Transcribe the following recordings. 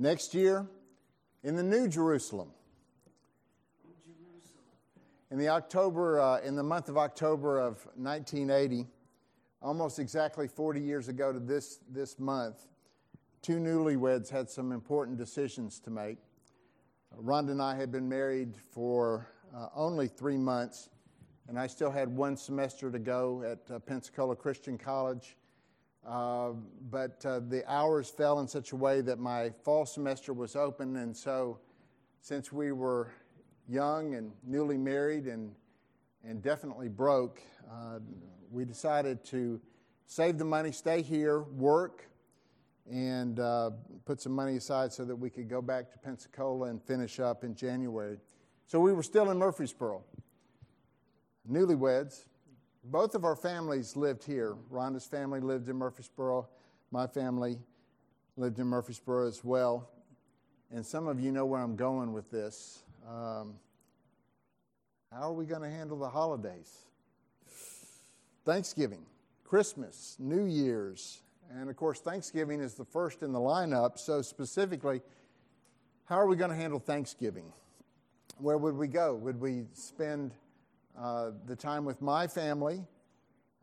Next year, in the New Jerusalem. In the October, uh, in the month of October of 1980, almost exactly 40 years ago to this, this month, two newlyweds had some important decisions to make. Rhonda and I had been married for uh, only three months, and I still had one semester to go at uh, Pensacola Christian College. Uh, but uh, the hours fell in such a way that my fall semester was open, and so since we were young and newly married and, and definitely broke, uh, we decided to save the money, stay here, work, and uh, put some money aside so that we could go back to Pensacola and finish up in January. So we were still in Murfreesboro. Newlyweds. Both of our families lived here. Rhonda's family lived in Murfreesboro. My family lived in Murfreesboro as well. And some of you know where I'm going with this. Um, how are we going to handle the holidays? Thanksgiving, Christmas, New Year's, and of course, Thanksgiving is the first in the lineup. So, specifically, how are we going to handle Thanksgiving? Where would we go? Would we spend uh, the time with my family,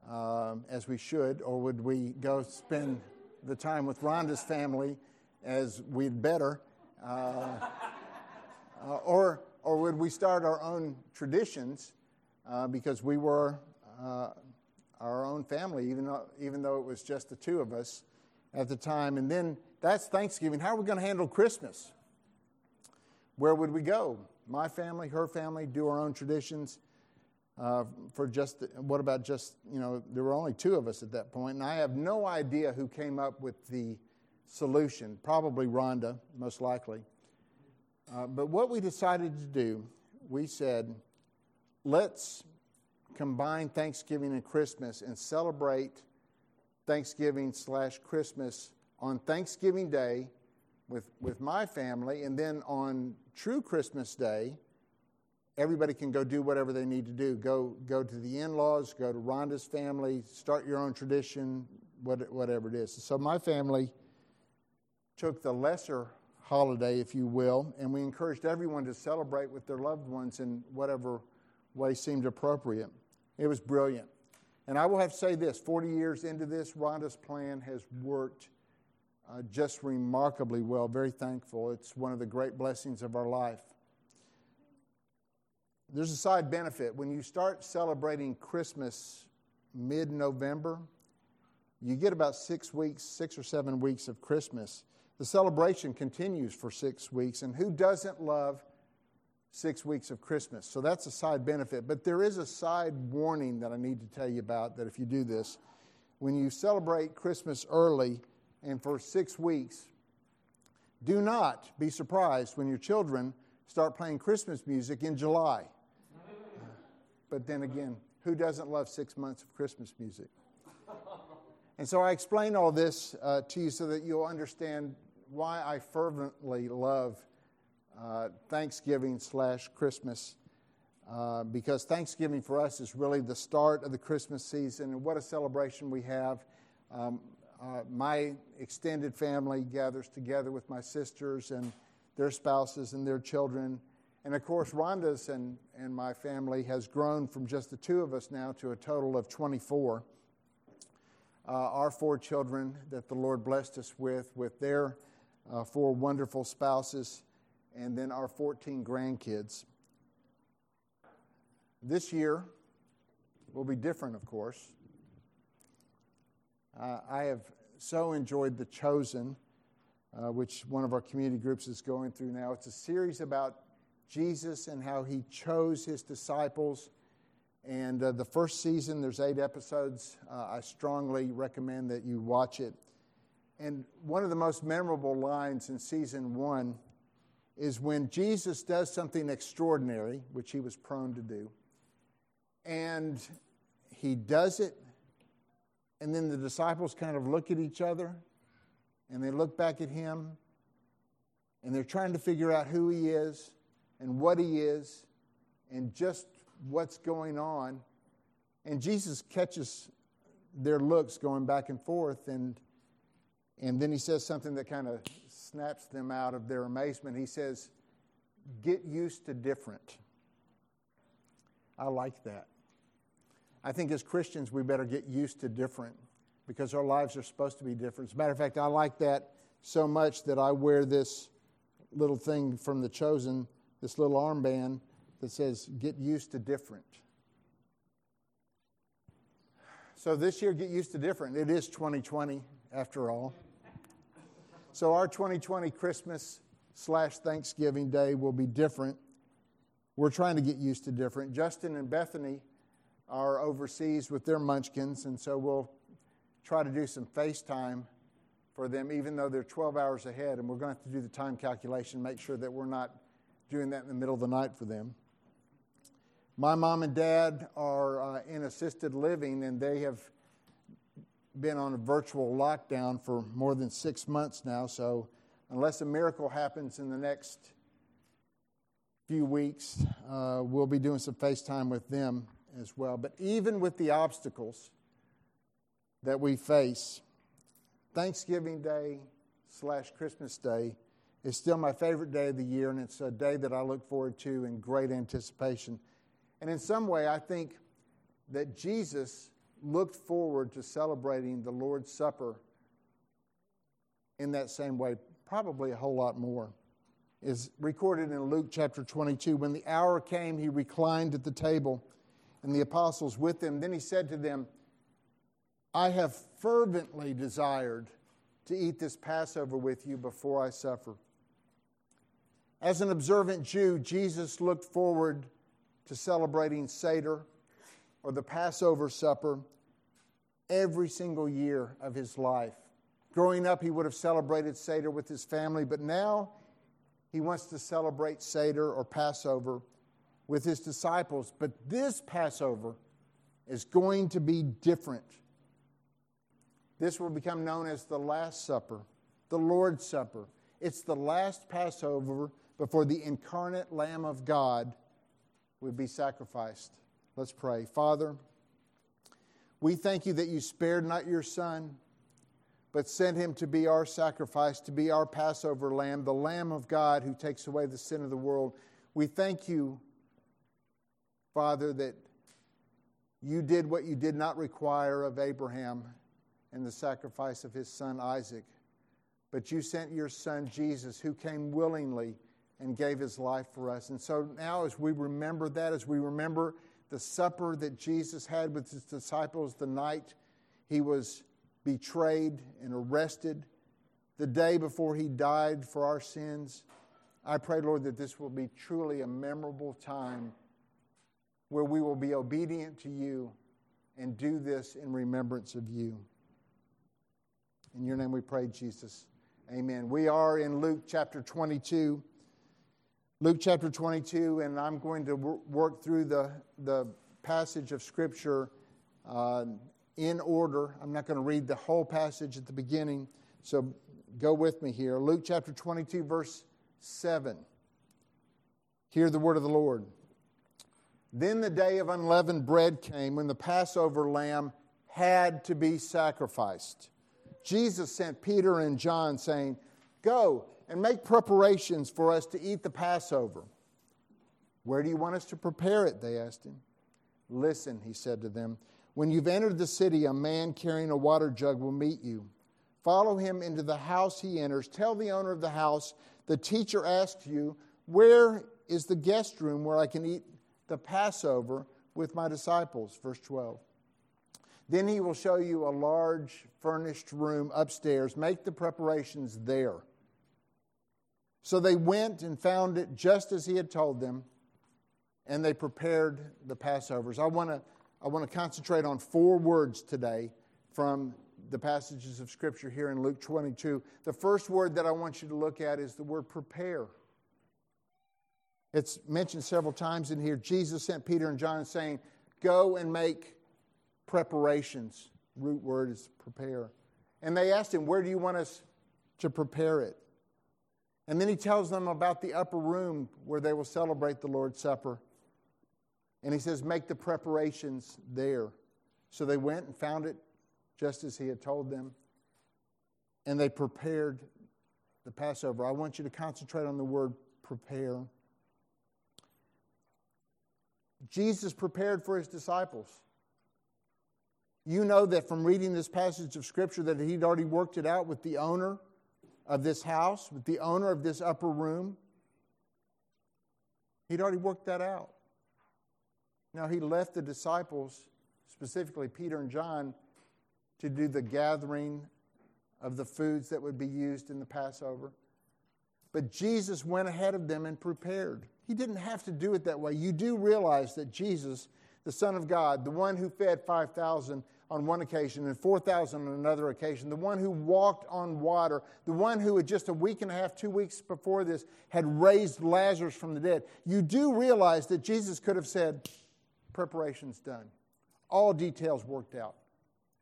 uh, as we should, or would we go spend the time with Rhonda's family, as we'd better? Uh, uh, or, or would we start our own traditions because we were our own family, even though, even though it was just the two of us at the time? And then that's Thanksgiving. How are we going to handle Christmas? Where would we go? My family, her family, do our own traditions. Uh, for just what about just you know there were only two of us at that point and i have no idea who came up with the solution. Probably rhonda most likely. Uh, but what we decided to do, we said, let's combine Thanksgiving and Christmas and celebrate Thanksgiving slash Christmas on Thanksgiving Day with, with my family, and then on true Christmas Day, everybody can go do whatever they need to do. Go, go to the in laws, go to Rhonda's family, start your own tradition, whatever it is. So my family took the lesser holiday, if you will, and we encouraged everyone to celebrate with their loved ones in whatever way seemed appropriate. It was brilliant. And I will have to say this 40 years into this, Rhonda's plan has worked uh, just remarkably well. Very thankful. It's one of the great blessings of our life. There's a side benefit. When you start celebrating Christmas mid November, you get about six weeks, six or seven weeks of Christmas. The celebration continues for six weeks, and who doesn't love six weeks of Christmas? So that's a side benefit. But there is a side warning that I need to tell you about that if you do this, when you celebrate Christmas early and for six weeks, do not be surprised when your children start playing Christmas music in July. But then again, who doesn't love six months of Christmas music? And so I explain all this uh, to you so that you'll understand why I fervently love uh, Thanksgiving slash Christmas. Uh, because Thanksgiving for us is really the start of the Christmas season, and what a celebration we have. Um, uh, my extended family gathers together with my sisters and their spouses and their children. And of course, Rhonda's and, and my family has grown from just the two of us now to a total of 24. Uh, our four children that the Lord blessed us with, with their uh, four wonderful spouses, and then our 14 grandkids. This year will be different, of course. Uh, I have so enjoyed The Chosen, uh, which one of our community groups is going through now. It's a series about Jesus and how he chose his disciples. And uh, the first season, there's eight episodes. Uh, I strongly recommend that you watch it. And one of the most memorable lines in season one is when Jesus does something extraordinary, which he was prone to do, and he does it, and then the disciples kind of look at each other and they look back at him and they're trying to figure out who he is and what he is and just what's going on. And Jesus catches their looks going back and forth and and then he says something that kind of snaps them out of their amazement. He says, Get used to different. I like that. I think as Christians, we better get used to different because our lives are supposed to be different. As a matter of fact, I like that so much that I wear this little thing from The Chosen, this little armband that says, Get used to different. So this year, get used to different. It is 2020, after all. So our 2020 Christmas slash Thanksgiving Day will be different. We're trying to get used to different. Justin and Bethany are overseas with their munchkins, and so we'll try to do some FaceTime for them, even though they're 12 hours ahead, and we're going to have to do the time calculation, make sure that we're not doing that in the middle of the night for them. My mom and dad are uh, in assisted living, and they have been on a virtual lockdown for more than six months now. So, unless a miracle happens in the next few weeks, uh, we'll be doing some FaceTime with them as well. But even with the obstacles that we face, Thanksgiving Day slash Christmas Day is still my favorite day of the year, and it's a day that I look forward to in great anticipation. And in some way, I think that Jesus looked forward to celebrating the Lord's Supper in that same way, probably a whole lot more. Is recorded in Luke chapter 22. When the hour came, he reclined at the table, and the apostles with him. Then he said to them, I have fervently desired to eat this Passover with you before I suffer. As an observant Jew, Jesus looked forward to celebrating Seder or the Passover supper every single year of his life. Growing up, he would have celebrated Seder with his family, but now he wants to celebrate Seder or Passover with his disciples. But this Passover is going to be different. This will become known as the Last Supper, the Lord's Supper. It's the last Passover before the incarnate Lamb of God would be sacrificed. Let's pray. Father, we thank you that you spared not your Son, but sent him to be our sacrifice, to be our Passover lamb, the Lamb of God who takes away the sin of the world. We thank you, Father, that you did what you did not require of Abraham in the sacrifice of his son Isaac. But you sent your son Jesus, who came willingly and gave his life for us. And so now, as we remember that, as we remember the supper that Jesus had with his disciples the night he was betrayed and arrested, the day before he died for our sins, I pray, Lord, that this will be truly a memorable time where we will be obedient to you and do this in remembrance of you. In your name we pray, Jesus. Amen. We are in Luke chapter 22. Luke chapter 22, and I'm going to work through the, the passage of Scripture uh, in order. I'm not going to read the whole passage at the beginning, so go with me here. Luke chapter 22, verse 7. Hear the word of the Lord. Then the day of unleavened bread came when the Passover lamb had to be sacrificed. Jesus sent Peter and John, saying, Go and make preparations for us to eat the Passover. Where do you want us to prepare it? They asked him. Listen, he said to them, when you've entered the city, a man carrying a water jug will meet you. Follow him into the house he enters. Tell the owner of the house, the teacher asked you, Where is the guest room where I can eat the Passover with my disciples? Verse 12. Then he will show you a large furnished room upstairs. Make the preparations there. So they went and found it just as he had told them, and they prepared the Passovers. I want to I want to concentrate on four words today from the passages of Scripture here in Luke 22. The first word that I want you to look at is the word prepare. It's mentioned several times in here. Jesus sent Peter and John saying, Go and make preparations. Root word is prepare. And they asked him, Where do you want us to prepare it? And then he tells them about the upper room where they will celebrate the Lord's Supper. And he says, Make the preparations there. So they went and found it just as he had told them. And they prepared the Passover, I want you to concentrate on the word prepare. Jesus prepared for his disciples. You know that from reading this passage of Scripture that he'd already worked it out with the owner of this house, with the owner of this upper room. He'd already worked that out. Now, he left the disciples, specifically Peter and John, to do the gathering of the foods that would be used in the Passover. But Jesus went ahead of them and prepared. He didn't have to do it that way. You do realize that Jesus, the Son of God, the one who fed 5,000 on one occasion and 4,000 on another occasion, the one who walked on water, the one who had just a week and a half, two weeks before this had raised Lazarus from the dead, you do realize that Jesus could have said, Preparation's done, all details worked out.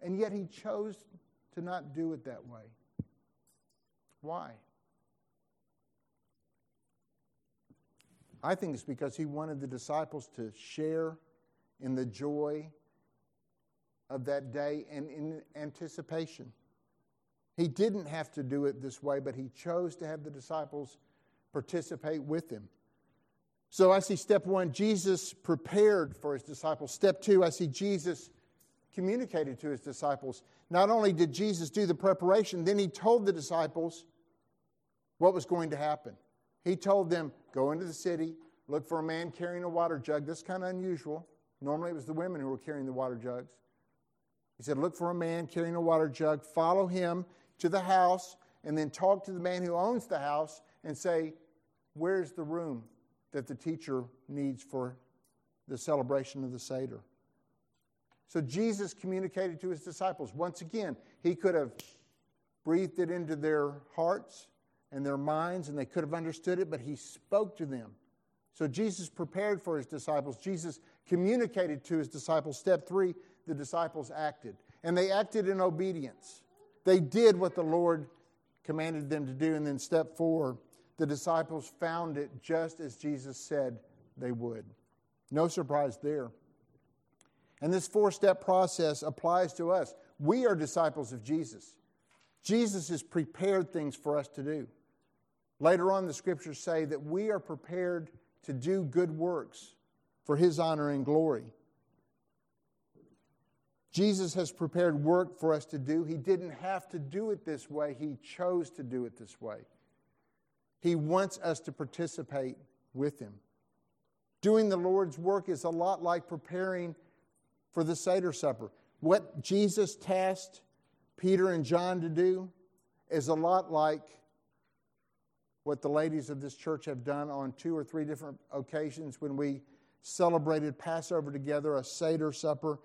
And yet he chose to not do it that way. Why? I think it's because he wanted the disciples to share in the joy of that day and in anticipation. He didn't have to do it this way, but he chose to have the disciples participate with him. So I see step one, Jesus prepared for his disciples. Step two, I see Jesus communicated to his disciples. Not only did Jesus do the preparation, then he told the disciples what was going to happen. He told them, Go into the city, look for a man carrying a water jug. This is kind of unusual. Normally it was the women who were carrying the water jugs. He said, Look for a man carrying a water jug, follow him to the house, and then talk to the man who owns the house and say, Where's the room that the teacher needs for the celebration of the Seder? So Jesus communicated to his disciples. Once again, he could have breathed it into their hearts and their minds, and they could have understood it, but he spoke to them. So Jesus prepared for his disciples. Jesus communicated to his disciples. Step three, the disciples acted. And they acted in obedience. They did what the Lord commanded them to do. And then step four, the disciples found it just as Jesus said they would. No surprise there. And this four step process applies to us. We are disciples of Jesus. Jesus has prepared things for us to do. Later on, the scriptures say that we are prepared to do good works for his honor and glory. Jesus has prepared work for us to do. He didn't have to do it this way, He chose to do it this way. He wants us to participate with Him. Doing the Lord's work is a lot like preparing for the Seder supper. What Jesus tasked Peter and John to do is a lot like what the ladies of this church have done on two or three different occasions when we celebrated Passover together, a Seder supper.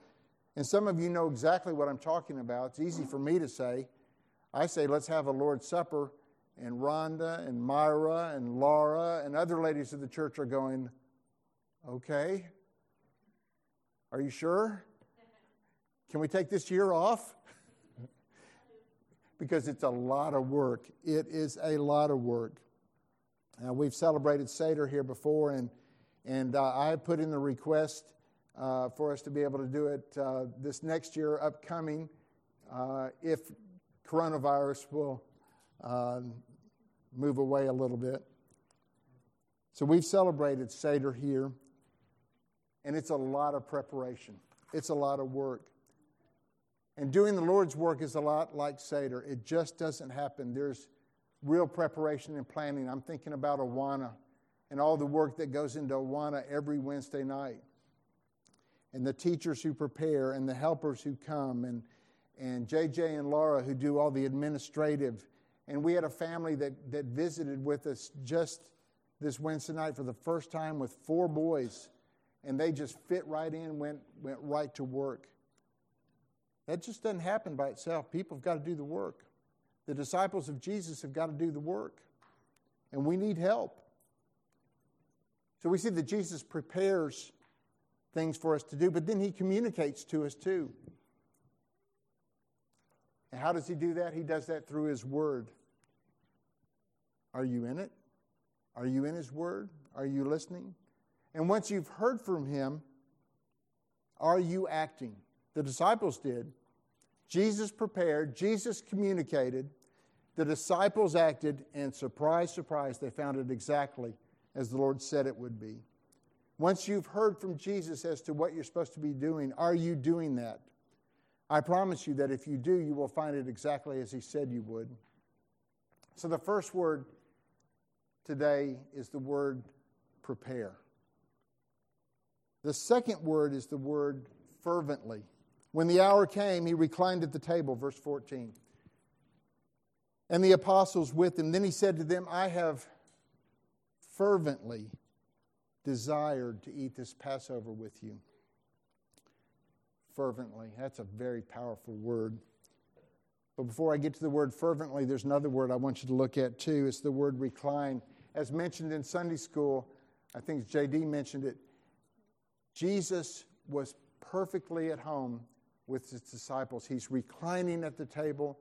And some of you know exactly what I'm talking about. It's easy for me to say. I say, let's have a Lord's Supper, and Rhonda and Myra and Laura and other ladies of the church are going, okay. Are you sure? Can we take this year off? because it's a lot of work. It is a lot of work. Uh, we've celebrated Seder here before, and, and uh, I put in the request uh, for us to be able to do it uh, this next year, upcoming, uh, if coronavirus will uh, move away a little bit. So we've celebrated Seder here, and it's a lot of preparation, it's a lot of work. And doing the Lord's work is a lot like Seder. It just doesn't happen. There's real preparation and planning. I'm thinking about Awana and all the work that goes into Awana every Wednesday night, and the teachers who prepare, and the helpers who come, and, and JJ and Laura who do all the administrative. And we had a family that, that visited with us just this Wednesday night for the first time with four boys, and they just fit right in, went, went right to work. That just doesn't happen by itself. People have got to do the work. The disciples of Jesus have got to do the work, and we need help. So we see that Jesus prepares things for us to do, but then he communicates to us too. And how does he do that? He does that through his word. Are you in it? Are you in his word? Are you listening? And once you've heard from him, are you acting? The disciples did. Jesus prepared, Jesus communicated, The disciples acted, and surprise, surprise, they found it exactly as the Lord said it would be. Once you've heard from Jesus as to what you're supposed to be doing, are you doing that? I promise you that if you do, you will find it exactly as He said you would. So the first word today is the word prepare. The second word is the word fervently. When the hour came, he reclined at the table, verse 14. And the apostles with him. Then he said to them, I have fervently desired to eat this Passover with you. Fervently. That's a very powerful word. But before I get to the word fervently, there's another word I want you to look at too. It's the word recline. As mentioned in Sunday school, I think JD mentioned it. Jesus was perfectly at home with his disciples. He's reclining at the table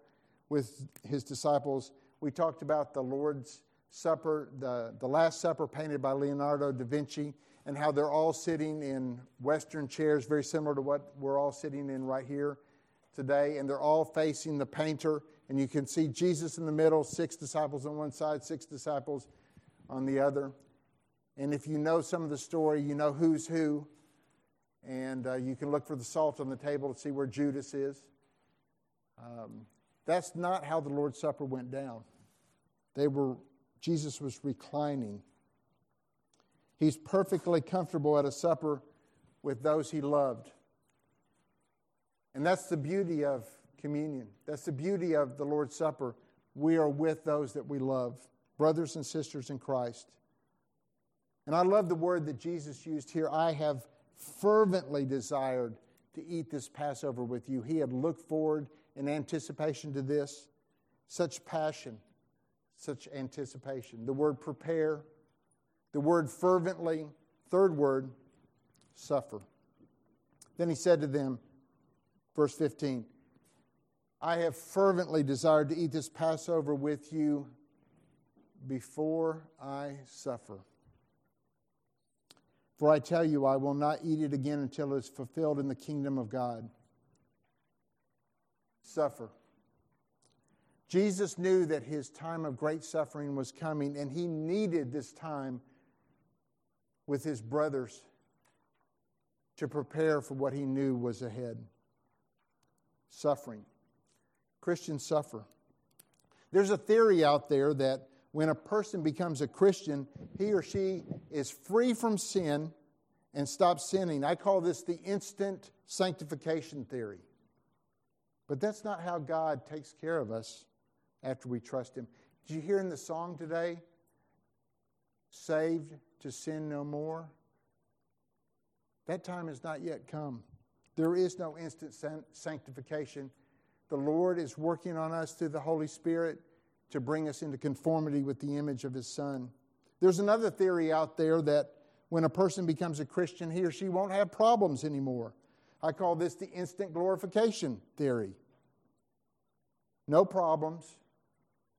with his disciples. We talked about the Lord's Supper, the, the Last Supper painted by Leonardo da Vinci, and how they're all sitting in Western chairs, very similar to what we're all sitting in right here today. And they're all facing the painter. And you can see Jesus in the middle, six disciples on one side, six disciples on the other. And if you know some of the story, you know who's who and uh, you can look for the salt on the table to see where Judas is. Um, that's not how the Lord's Supper went down. They were, Jesus was reclining. He's perfectly comfortable at a supper with those he loved. And that's the beauty of communion. That's the beauty of the Lord's Supper. We are with those that we love, brothers and sisters in Christ. And I love the word that Jesus used here I have fervently desired to eat this Passover with you. He had looked forward in anticipation to this. Such passion, such anticipation. The word prepare, the word fervently, third word, suffer. Then he said to them, verse 15, I have fervently desired to eat this Passover with you before I suffer. For I tell you, I will not eat it again until it is fulfilled in the kingdom of God. Suffer. Jesus knew that his time of great suffering was coming, and he needed this time with his brothers to prepare for what he knew was ahead. Suffering. Christians suffer. There's a theory out there that when a person becomes a Christian, he or she is free from sin and stops sinning. I call this the instant sanctification theory. But that's not how God takes care of us after we trust Him. Did you hear in the song today? Saved to sin no more. That time has not yet come. There is no instant sanctification. The Lord is working on us through the Holy Spirit to bring us into conformity with the image of his son. There's another theory out there that when a person becomes a Christian, he or she won't have problems anymore. I call this the instant glorification theory. No problems,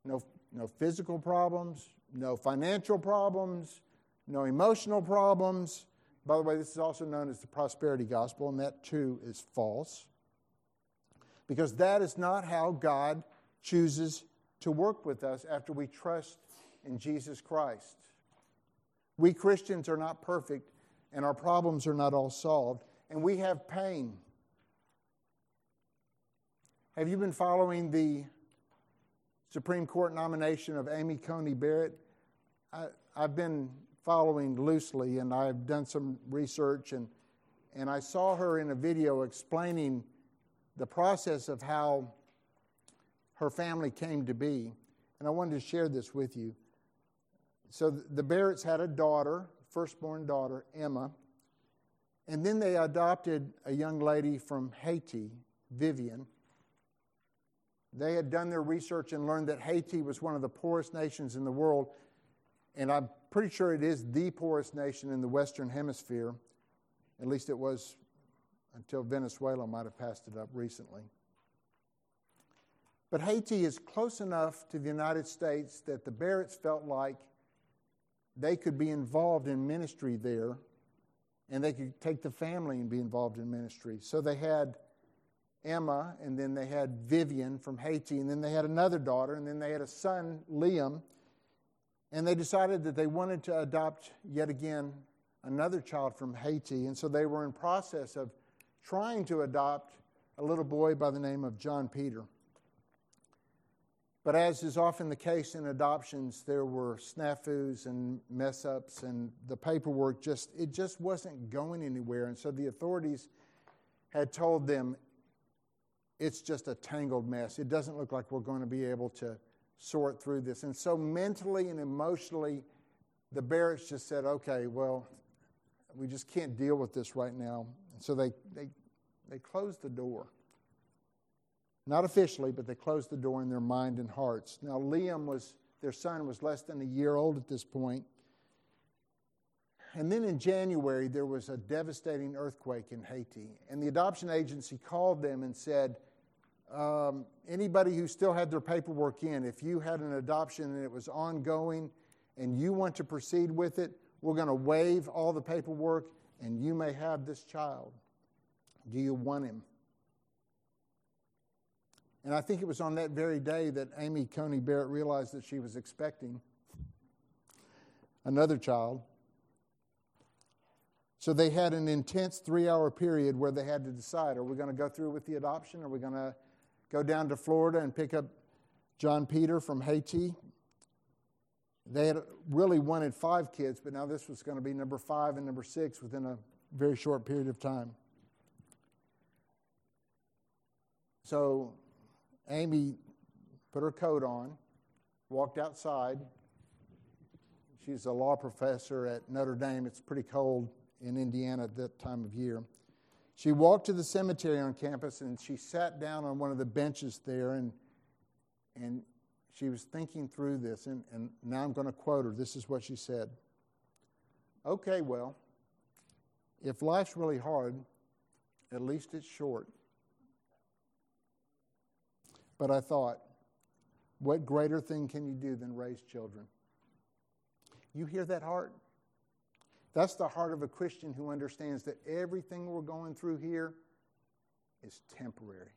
no, no physical problems, no financial problems, no emotional problems. By the way, this is also known as the prosperity gospel, and that too is false. Because that is not how God chooses to work with us after we trust in Jesus Christ. We Christians are not perfect, and our problems are not all solved, and we have pain. Have you been following the Supreme Court nomination of Amy Coney Barrett? I, have been following loosely, and I've done some research, and, and I saw her in a video explaining the process of how her family came to be. And I wanted to share this with you. So the Barretts had a daughter, firstborn daughter, Emma. And then they adopted a young lady from Haiti, Vivian. They had done their research and learned that Haiti was one of the poorest nations in the world. And I'm pretty sure it is the poorest nation in the Western Hemisphere. At least it was until Venezuela might have passed it up recently. But Haiti is close enough to the United States that the Barretts felt like they could be involved in ministry there and they could take the family and be involved in ministry. So they had Emma, and then they had Vivian from Haiti, and then they had another daughter, and then they had a son, Liam. And they decided that they wanted to adopt yet again another child from Haiti. And so they were in process of trying to adopt a little boy by the name of John Peter. But as is often the case in adoptions, there were snafus and mess ups, and the paperwork just it just wasn't going anywhere. And so the authorities had told them it's just a tangled mess. It doesn't look like we're going to be able to sort through this. And so mentally and emotionally, the Barretts just said, okay, well, we just can't deal with this right now. And so they, they, they closed the door. Not officially, but they closed the door in their mind and hearts. Now, Liam was, their son was less than a year old at this point. And then in January, there was a devastating earthquake in Haiti. And the adoption agency called them and said, um, anybody who still had their paperwork in, if you had an adoption and it was ongoing and you want to proceed with it, we're going to waive all the paperwork and you may have this child. Do you want him? And I think it was on that very day that Amy Coney Barrett realized that she was expecting another child. So they had an intense three hour period where they had to decide are we going to go through with the adoption? Are we going to go down to Florida and pick up John Peter from Haiti. They had really wanted five kids, but now this was going to be number five and number six within a very short period of time. So Amy put her coat on, walked outside. She's a law professor at Notre Dame. It's pretty cold in Indiana at that time of year. She walked to the cemetery on campus and she sat down on one of the benches there and, and she was thinking through this. And, and now I'm going to quote her. This is what she said Okay, well, if life's really hard, at least it's short. But I thought, what greater thing can you do than raise children? You hear that heart? That's the heart of a Christian who understands that everything we're going through here is temporary.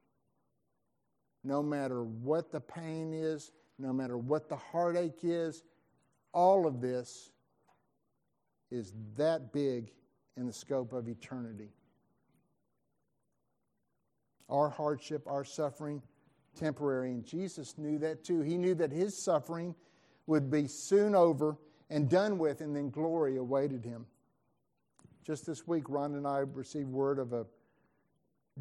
No matter what the pain is, no matter what the heartache is, all of this is that big in the scope of eternity. Our hardship, our suffering, temporary. And Jesus knew that too. He knew that his suffering would be soon over and done with, and then glory awaited him. Just this week, Ron and I received word of a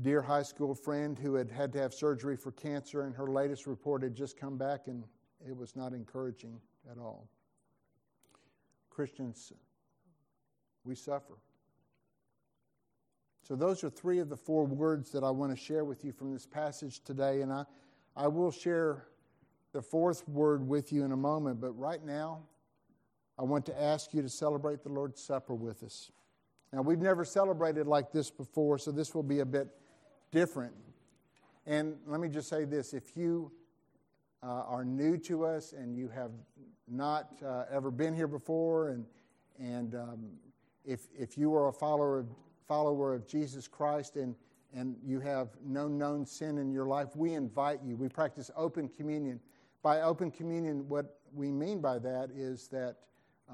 dear high school friend who had had to have surgery for cancer, and her latest report had just come back, and it was not encouraging at all. Christians, we suffer. So, those are three of the four words that I want to share with you from this passage today, and I, I will share the fourth word with you in a moment, but right now, I want to ask you to celebrate the Lord's Supper with us. Now, we've never celebrated like this before, so this will be a bit different. And let me just say this if you uh, are new to us and you have not uh, ever been here before, and, and um, if, if you are a follower of, follower of Jesus Christ and, and you have no known sin in your life, we invite you. We practice open communion. By open communion, what we mean by that is that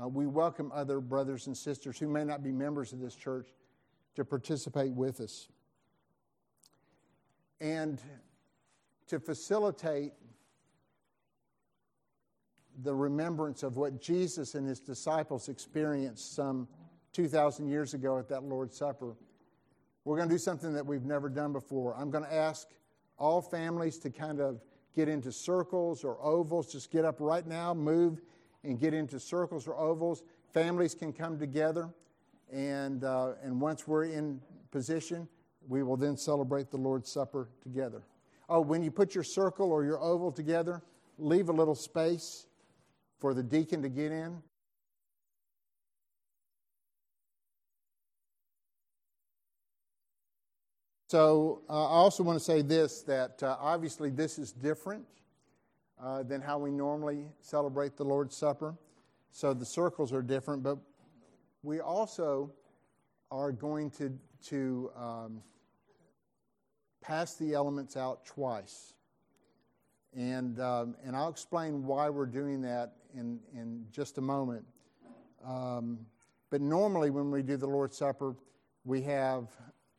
uh, we welcome other brothers and sisters who may not be members of this church to participate with us. And to facilitate the remembrance of what Jesus and his disciples experienced some 2,000 years ago at that Lord's Supper, we're going to do something that we've never done before. I'm going to ask all families to kind of get into circles or ovals. Just get up right now, move and get into circles or ovals. Families can come together, and, uh, and once we're in position, we will then celebrate the Lord's Supper together. Oh, when you put your circle or your oval together, leave a little space for the deacon to get in. So, uh, I also want to say this that uh, obviously this is different uh, than how we normally celebrate the Lord's Supper. So the circles are different, but we also are going to, to um, pass the elements out twice. And, um, and I'll explain why we're doing that in, in just a moment. Um, but normally, when we do the Lord's Supper, we have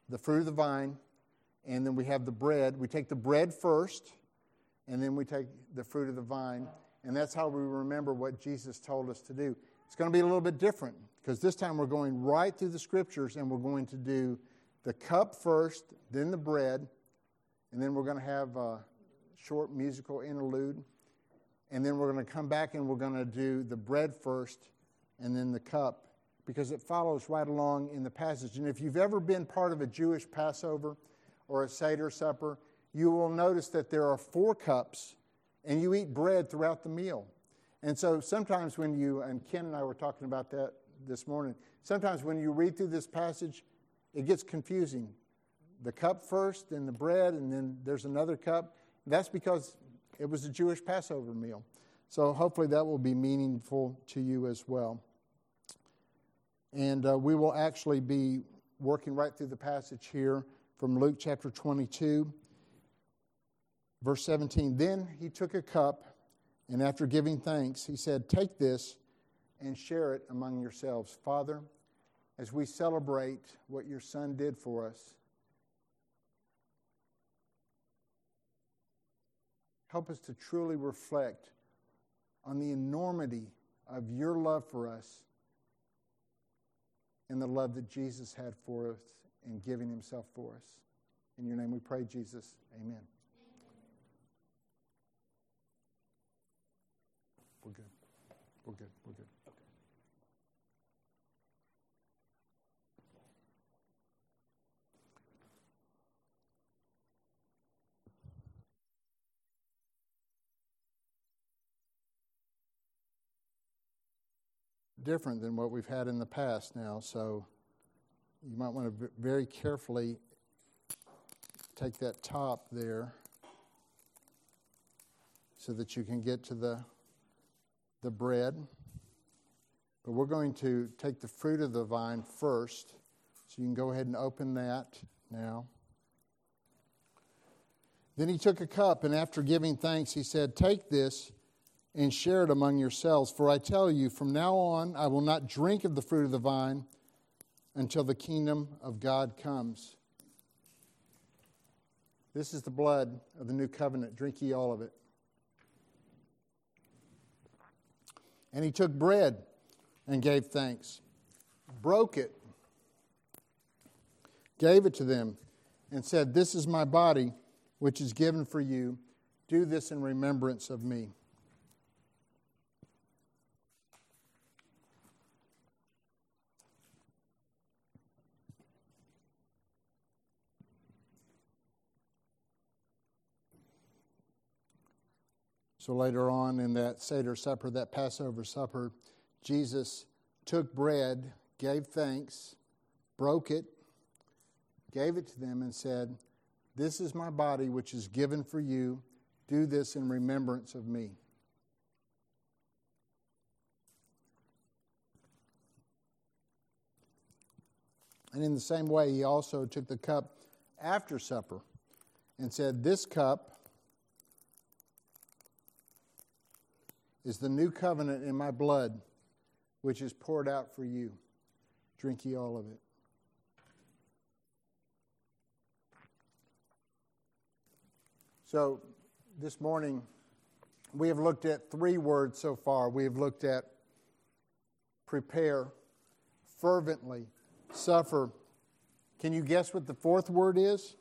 the fruit of the vine, and then we have the bread. We take the bread first, and then we take the fruit of the vine. And that's how we remember what Jesus told us to do. It's going to be a little bit different because this time we're going right through the scriptures and we're going to do the cup first, then the bread, and then we're going to have a short musical interlude. And then we're going to come back and we're going to do the bread first and then the cup because it follows right along in the passage. And if you've ever been part of a Jewish Passover or a Seder supper, you will notice that there are four cups and you eat bread throughout the meal. And so sometimes when you, and Ken and I were talking about that this morning, sometimes when you read through this passage, it gets confusing. The cup first, then the bread, and then there's another cup. That's because it was a Jewish Passover meal. So hopefully that will be meaningful to you as well. And uh, we will actually be working right through the passage here from Luke chapter 22, verse 17. Then he took a cup, and after giving thanks, he said, Take this and share it among yourselves. Father, as we celebrate what your Son did for us, help us to truly reflect on the enormity of your love for us and the love that Jesus had for us in giving himself for us. In your name we pray, Jesus. Amen. We're good. We're good. We're good. Different than what we've had in the past now. So you might want to very carefully take that top there so that you can get to the, the bread. But we're going to take the fruit of the vine first. So you can go ahead and open that now. Then he took a cup, and after giving thanks, he said, Take this and share it among yourselves. For I tell you, from now on, I will not drink of the fruit of the vine until the kingdom of God comes. This is the blood of the new covenant. Drink ye all of it. And he took bread and gave thanks, broke it, gave it to them, and said, This is my body, which is given for you. Do this in remembrance of me. So later on in that Seder supper, that Passover supper, Jesus took bread, gave thanks, broke it, gave it to them, and said, This is my body, which is given for you. Do this in remembrance of me. And in the same way, he also took the cup after supper and said, This cup is the new covenant in my blood, which is poured out for you. Drink ye all of it. So, this morning, we have looked at three words so far. We have looked at prepare, fervently, suffer. Can you guess what the fourth word is?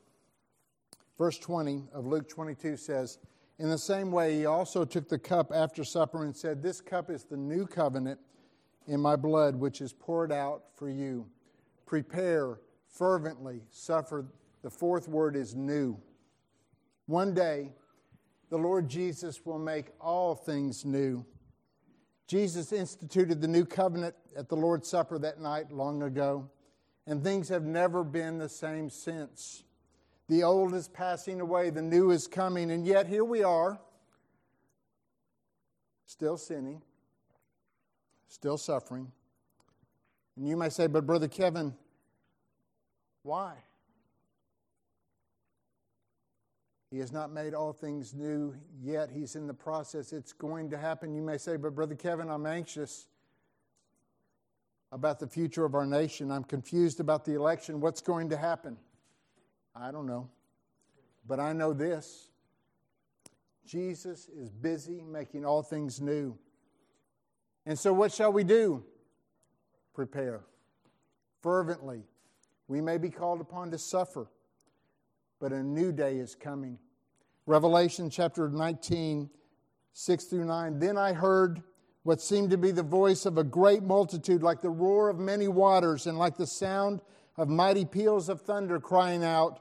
Verse 20 of Luke 22 says, in the same way, he also took the cup after supper and said, This cup is the new covenant in my blood, which is poured out for you. Prepare fervently, suffer. The fourth word is new. One day, the Lord Jesus will make all things new. Jesus instituted the new covenant at the Lord's Supper that night long ago, and things have never been the same since. The old is passing away, the new is coming, and yet here we are, still sinning, still suffering. And you may say, but Brother Kevin, why? He has not made all things new yet. He's in the process. It's going to happen. You may say, but Brother Kevin, I'm anxious about the future of our nation. I'm confused about the election. What's going to happen? I don't know. But I know this Jesus is busy making all things new. And so, what shall we do? Prepare fervently. We may be called upon to suffer, but a new day is coming. Revelation chapter 19, 6 through 9. Then I heard what seemed to be the voice of a great multitude, like the roar of many waters, and like the sound of mighty peals of thunder, crying out,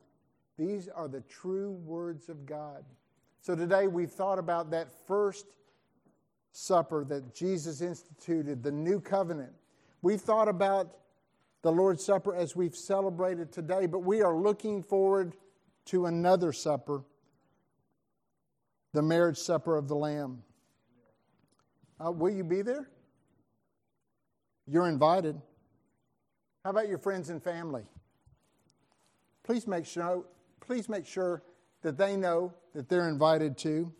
These are the true words of God. So today we've thought about that first supper that Jesus instituted, the new covenant. We've thought about the Lord's Supper as we've celebrated today, but we are looking forward to another supper, the marriage supper of the Lamb. Uh, will you be there? You're invited. How about your friends and family? Please make sure, please make sure that they know that they're invited to.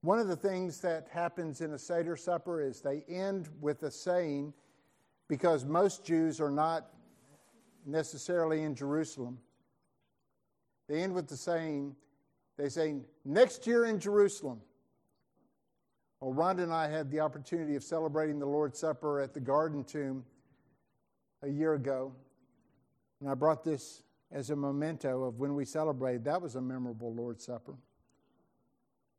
One of the things that happens in a Seder supper is they end with a saying because most Jews are not necessarily in Jerusalem. They end with the saying, they say, next year in Jerusalem. Well, Rhonda and I had the opportunity of celebrating the Lord's Supper at the Garden Tomb a year ago. And I brought this as a memento of when we celebrated. That was a memorable Lord's Supper.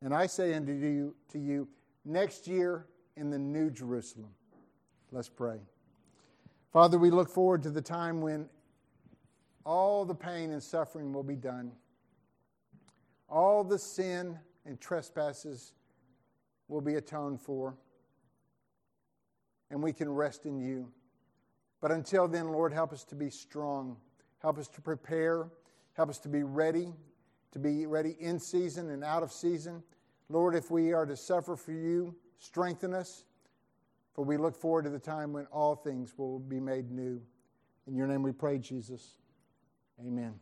And I say unto you, to you, next year in the New Jerusalem. Let's pray. Father, we look forward to the time when all the pain and suffering will be done. All the sin and trespasses will be atoned for. And we can rest in you. But until then, Lord, help us to be strong. Help us to prepare. Help us to be ready, to be ready in season and out of season. Lord, if we are to suffer for you, strengthen us. For we look forward to the time when all things will be made new. In your name we pray, Jesus. Amen.